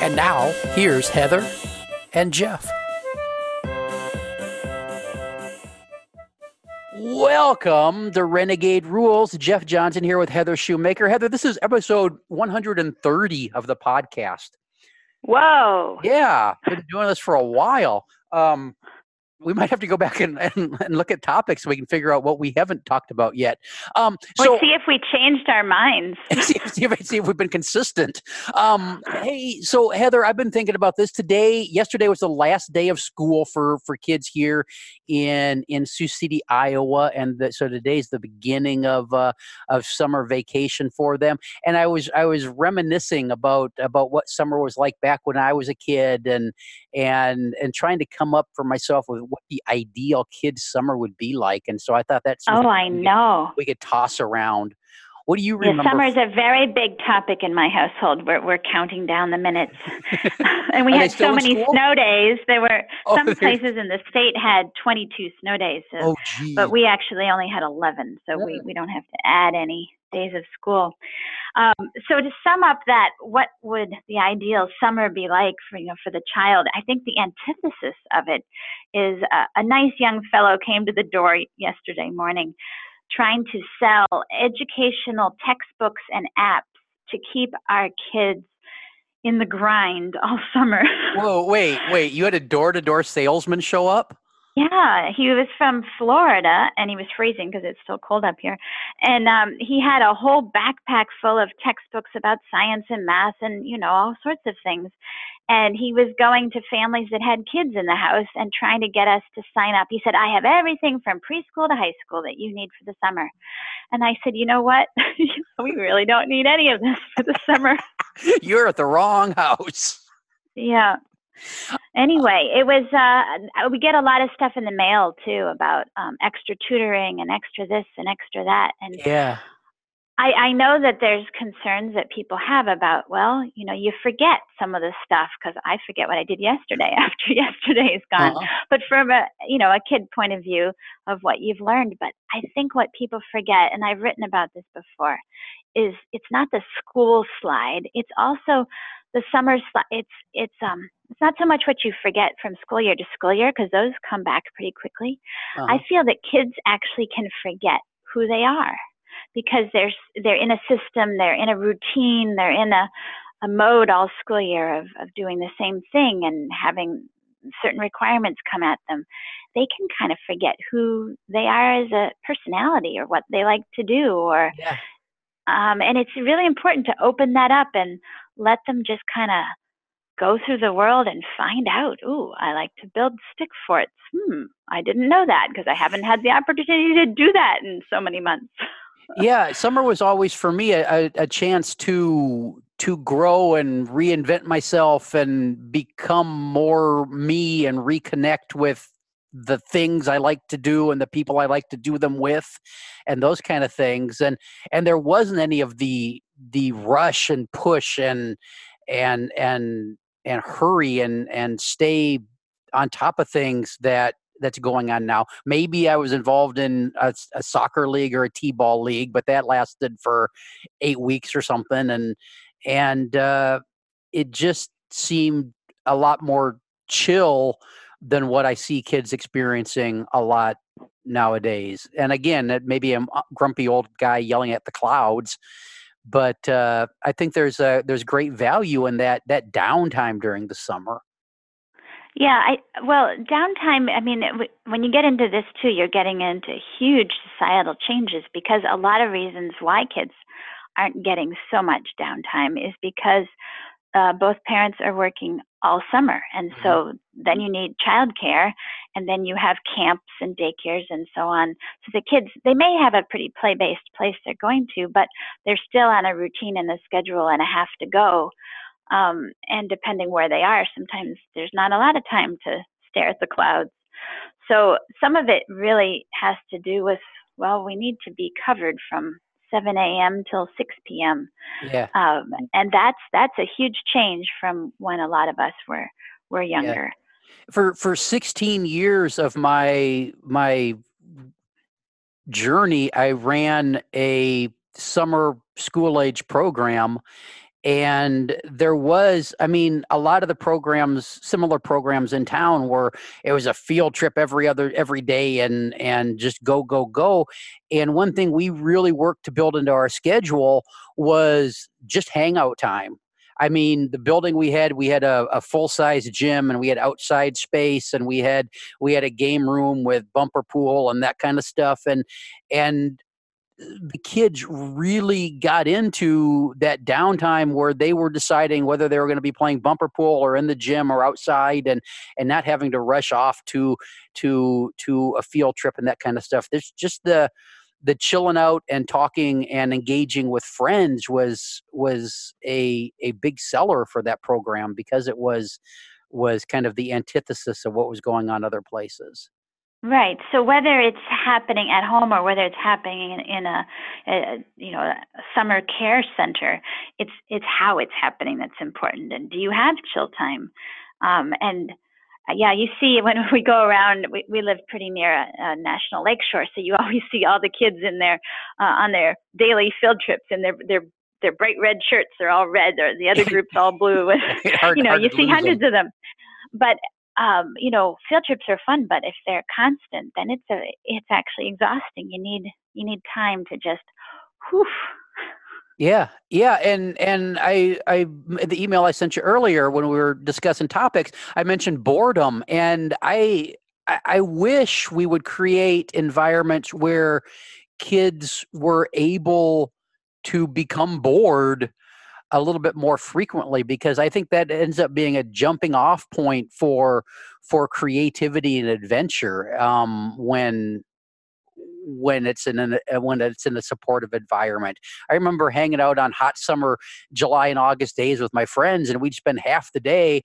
And now, here's Heather and Jeff. Welcome to Renegade Rules. Jeff Johnson here with Heather Shoemaker. Heather, this is episode 130 of the podcast. Whoa. Yeah, been doing this for a while. Um, we might have to go back and, and, and, look at topics so we can figure out what we haven't talked about yet. Um, so see if we changed our minds. see, see, if, see if we've been consistent. Um, hey, so Heather, I've been thinking about this today. Yesterday was the last day of school for for kids here in in Sioux City, Iowa, and the, so today's the beginning of uh, of summer vacation for them. And I was I was reminiscing about about what summer was like back when I was a kid, and and and trying to come up for myself with what the ideal kid's summer would be like. And so I thought that's oh, I know we could toss around. What do you remember? Summer is a very big topic in my household. We're we're counting down the minutes, and we had so many school? snow days. There were oh, some places in the state had 22 snow days, so, oh, but we actually only had 11, so yeah. we we don't have to add any days of school. Um, so to sum up that, what would the ideal summer be like for you know for the child? I think the antithesis of it is a, a nice young fellow came to the door yesterday morning, trying to sell educational textbooks and apps to keep our kids in the grind all summer. Whoa, wait, wait! You had a door-to-door salesman show up? Yeah, he was from Florida and he was freezing because it's still cold up here. And um, he had a whole backpack full of textbooks about science and math and, you know, all sorts of things. And he was going to families that had kids in the house and trying to get us to sign up. He said, I have everything from preschool to high school that you need for the summer. And I said, You know what? we really don't need any of this for the summer. You're at the wrong house. Yeah anyway, it was. Uh, we get a lot of stuff in the mail too about um, extra tutoring and extra this and extra that. And yeah, I, I know that there's concerns that people have about. Well, you know, you forget some of the stuff because I forget what I did yesterday after yesterday is gone. Uh-huh. But from a you know a kid point of view of what you've learned, but I think what people forget, and I've written about this before, is it's not the school slide. It's also the summer slide. It's it's um it's not so much what you forget from school year to school year because those come back pretty quickly. Uh-huh. I feel that kids actually can forget who they are because they're they're in a system, they're in a routine, they're in a a mode all school year of of doing the same thing and having certain requirements come at them. They can kind of forget who they are as a personality or what they like to do or yeah. um, and it's really important to open that up and let them just kind of go through the world and find out. Ooh, I like to build stick forts. Hmm, I didn't know that because I haven't had the opportunity to do that in so many months. yeah, summer was always for me a, a, chance to to grow and reinvent myself and become more me and reconnect with the things I like to do and the people I like to do them with and those kind of things and and there wasn't any of the the rush and push and and and and hurry and and stay on top of things that that's going on now. Maybe I was involved in a, a soccer league or a t-ball league, but that lasted for eight weeks or something, and and uh, it just seemed a lot more chill than what I see kids experiencing a lot nowadays. And again, maybe I'm a grumpy old guy yelling at the clouds, but uh, I think there's a there's great value in that that downtime during the summer. Yeah, I well, downtime. I mean, when you get into this too, you're getting into huge societal changes because a lot of reasons why kids aren't getting so much downtime is because uh, both parents are working all summer, and mm-hmm. so then you need childcare, and then you have camps and daycares and so on. So the kids they may have a pretty play-based place they're going to, but they're still on a routine and a schedule and a have to go. Um, and depending where they are, sometimes there's not a lot of time to stare at the clouds. So some of it really has to do with, well, we need to be covered from 7 a.m. till 6 p.m. Yeah. Um, and that's that's a huge change from when a lot of us were were younger. Yeah. For for 16 years of my my journey, I ran a summer school age program and there was i mean a lot of the programs similar programs in town were it was a field trip every other every day and and just go go go and one thing we really worked to build into our schedule was just hangout time I mean, the building we had, we had a, a full size gym and we had outside space and we had we had a game room with bumper pool and that kind of stuff. And and the kids really got into that downtime where they were deciding whether they were going to be playing bumper pool or in the gym or outside and and not having to rush off to to to a field trip and that kind of stuff. There's just the the chilling out and talking and engaging with friends was was a a big seller for that program because it was was kind of the antithesis of what was going on other places Right. So whether it's happening at home or whether it's happening in, in a, a, you know a summer care center, it's it's how it's happening that's important. And do you have chill time? Um, and uh, yeah, you see when we go around, we, we live pretty near a, a national lakeshore, so you always see all the kids in there uh, on their daily field trips in their their their bright red shirts. They're all red, or the other group's all blue. you know, you see hundreds them. of them. But um, you know, field trips are fun, but if they're constant, then it's a it's actually exhausting. You need you need time to just, whew. Yeah, yeah, and and I I the email I sent you earlier when we were discussing topics, I mentioned boredom, and I I wish we would create environments where kids were able to become bored a little bit more frequently because I think that ends up being a jumping off point for for creativity and adventure um, when when it's in an, uh, when it's in a supportive environment. I remember hanging out on hot summer July and August days with my friends, and we'd spend half the day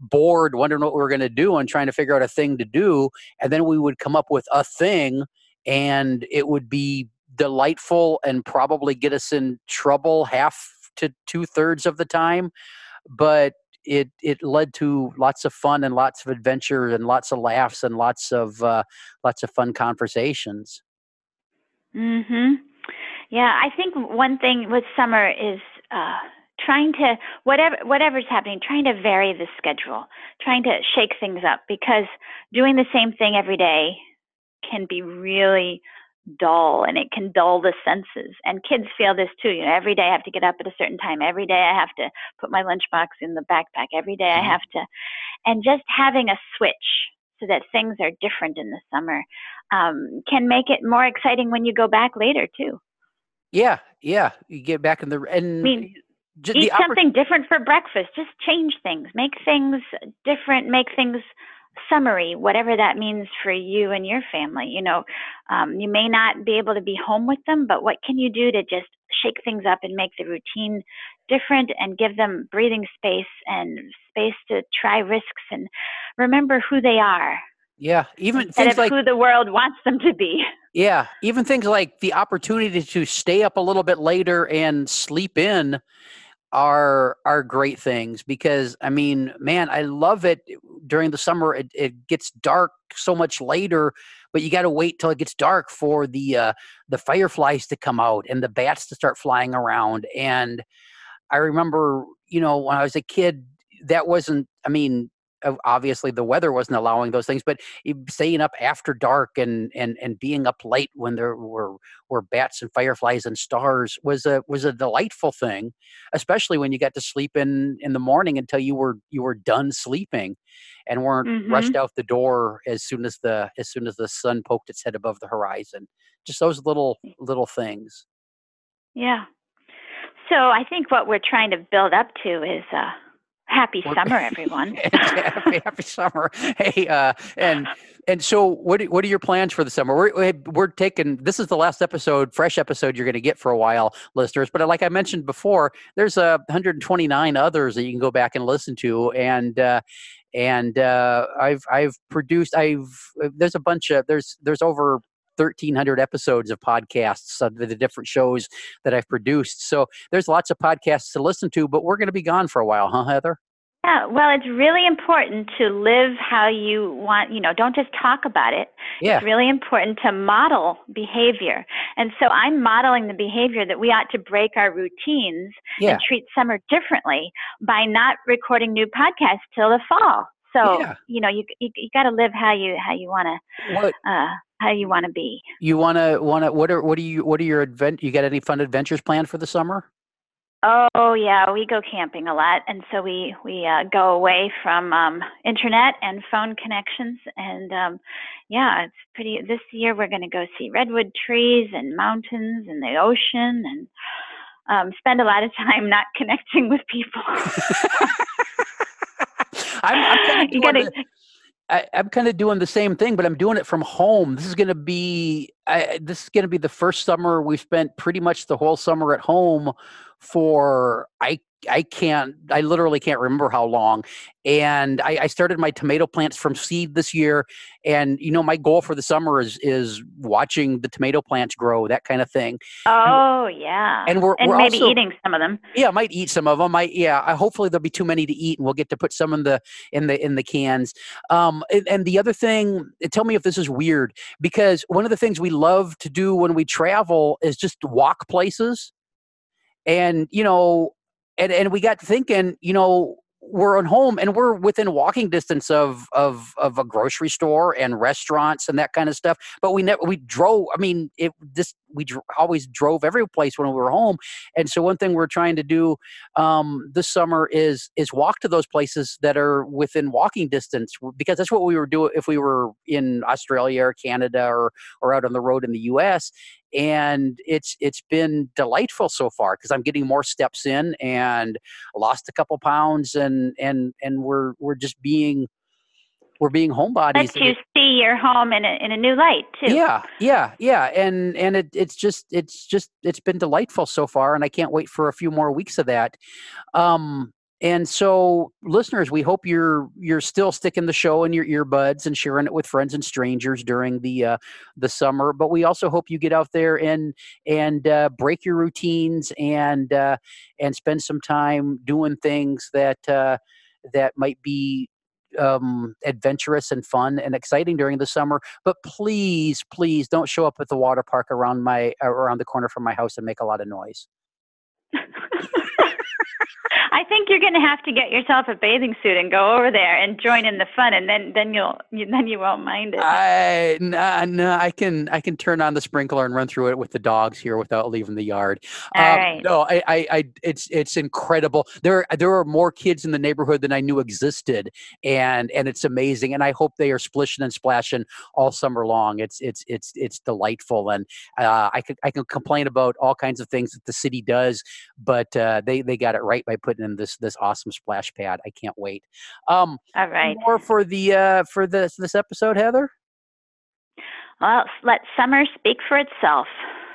bored, wondering what we were going to do, and trying to figure out a thing to do, and then we would come up with a thing, and it would be delightful and probably get us in trouble half to two thirds of the time, but it it led to lots of fun and lots of adventure and lots of laughs and lots of uh, lots of fun conversations. Mhm. Yeah, I think one thing with summer is uh, trying to whatever whatever's happening, trying to vary the schedule, trying to shake things up because doing the same thing every day can be really dull and it can dull the senses. And kids feel this too. You know, every day I have to get up at a certain time. Every day I have to put my lunchbox in the backpack. Every day I mm-hmm. have to, and just having a switch so that things are different in the summer um, can make it more exciting when you go back later too. Yeah, yeah. You get back in the and. I mean, eat something different for breakfast. Just change things. Make things different. Make things summary, whatever that means for you and your family. You know, um, you may not be able to be home with them, but what can you do to just shake things up and make the routine different and give them breathing space and space to try risks and remember who they are? Yeah, even things of like who the world wants them to be. Yeah, even things like the opportunity to stay up a little bit later and sleep in are are great things because I mean, man, I love it during the summer. It, it gets dark so much later, but you got to wait till it gets dark for the uh, the fireflies to come out and the bats to start flying around. And I remember, you know, when I was a kid, that wasn't. I mean, obviously the weather wasn't allowing those things but staying up after dark and and and being up late when there were were bats and fireflies and stars was a was a delightful thing especially when you got to sleep in in the morning until you were you were done sleeping and weren't mm-hmm. rushed out the door as soon as the as soon as the sun poked its head above the horizon. Just those little little things. Yeah. So i think what we're trying to build up to is uh happy summer, everyone. happy, happy summer. Hey, uh, and and so what what are your plans for the summer? We're we're taking this is the last episode, fresh episode you're going to get for a while, listeners. But like I mentioned before, there's a uh, 129 others that you can go back and listen to, and uh, and uh, I've I've produced I've there's a bunch of there's there's over 1300 episodes of podcasts of the different shows that I've produced. So there's lots of podcasts to listen to, but we're going to be gone for a while, huh, Heather? Yeah, well, it's really important to live how you want, you know, don't just talk about it. Yeah. It's really important to model behavior. And so I'm modeling the behavior that we ought to break our routines yeah. and treat summer differently by not recording new podcasts till the fall. So, yeah. you know, you you, you got to live how you how you want to uh how you want to be. You want to want to what are what are you what are your advent you got any fun adventures planned for the summer? Oh yeah, we go camping a lot, and so we we uh, go away from um, internet and phone connections, and um, yeah, it's pretty. This year we're going to go see redwood trees and mountains and the ocean, and um, spend a lot of time not connecting with people. I'm, I'm kind of you gotta, the, I, am kind of doing the same thing, but I'm doing it from home. This is going to be I, this is going to be the first summer we've spent pretty much the whole summer at home for I I can't I literally can't remember how long. And I, I, started my tomato plants from seed this year. And you know, my goal for the summer is is watching the tomato plants grow, that kind of thing. Oh yeah. And we're and we're maybe also, eating some of them. Yeah, I might eat some of them. I yeah, I, hopefully there'll be too many to eat, and we'll get to put some in the in the in the cans. Um, and, and the other thing, tell me if this is weird, because one of the things we love to do when we travel is just walk places and you know and and we got thinking you know we're at home and we're within walking distance of of of a grocery store and restaurants and that kind of stuff but we never we drove i mean it this we dr- always drove every place when we were home and so one thing we're trying to do um, this summer is is walk to those places that are within walking distance because that's what we were doing if we were in australia or canada or or out on the road in the us and it's it's been delightful so far because i'm getting more steps in and lost a couple pounds and and and we're we're just being we're being homebodies. Let you see your home in a in a new light too. Yeah, yeah, yeah, and and it, it's just it's just it's been delightful so far, and I can't wait for a few more weeks of that. Um, and so, listeners, we hope you're you're still sticking the show in your earbuds and sharing it with friends and strangers during the uh, the summer. But we also hope you get out there and and uh, break your routines and uh, and spend some time doing things that uh, that might be um, adventurous and fun and exciting during the summer. But please, please don't show up at the water park around my around the corner from my house and make a lot of noise. I think you're going to have to get yourself a bathing suit and go over there and join in the fun, and then then you'll then you won't mind it. I no, no, I can I can turn on the sprinkler and run through it with the dogs here without leaving the yard. All um, right. No, I, I, I, it's it's incredible. There there are more kids in the neighborhood than I knew existed, and and it's amazing. And I hope they are splishing and splashing all summer long. It's it's it's it's delightful, and uh, I can I can complain about all kinds of things that the city does, but uh, they they got it right by putting in this this awesome splash pad. I can't wait. Um, All right. More for the uh, for this this episode, Heather. Well, let summer speak for itself.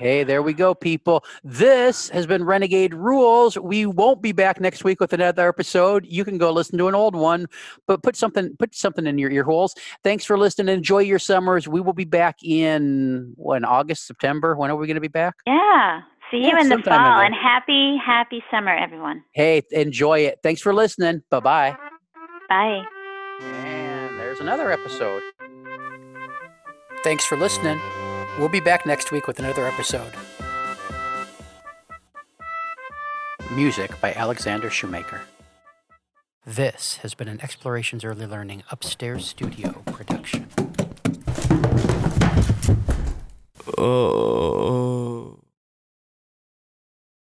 Hey, there we go, people. This has been Renegade Rules. We won't be back next week with another episode. You can go listen to an old one, but put something put something in your ear holes. Thanks for listening. Enjoy your summers. We will be back in when August, September. When are we going to be back? Yeah, See you yeah, in the fall and happy, happy summer, everyone. Hey, enjoy it. Thanks for listening. Bye-bye. Bye. And there's another episode. Thanks for listening. We'll be back next week with another episode. Music by Alexander Shoemaker. This has been an Explorations Early Learning Upstairs Studio production. Oh.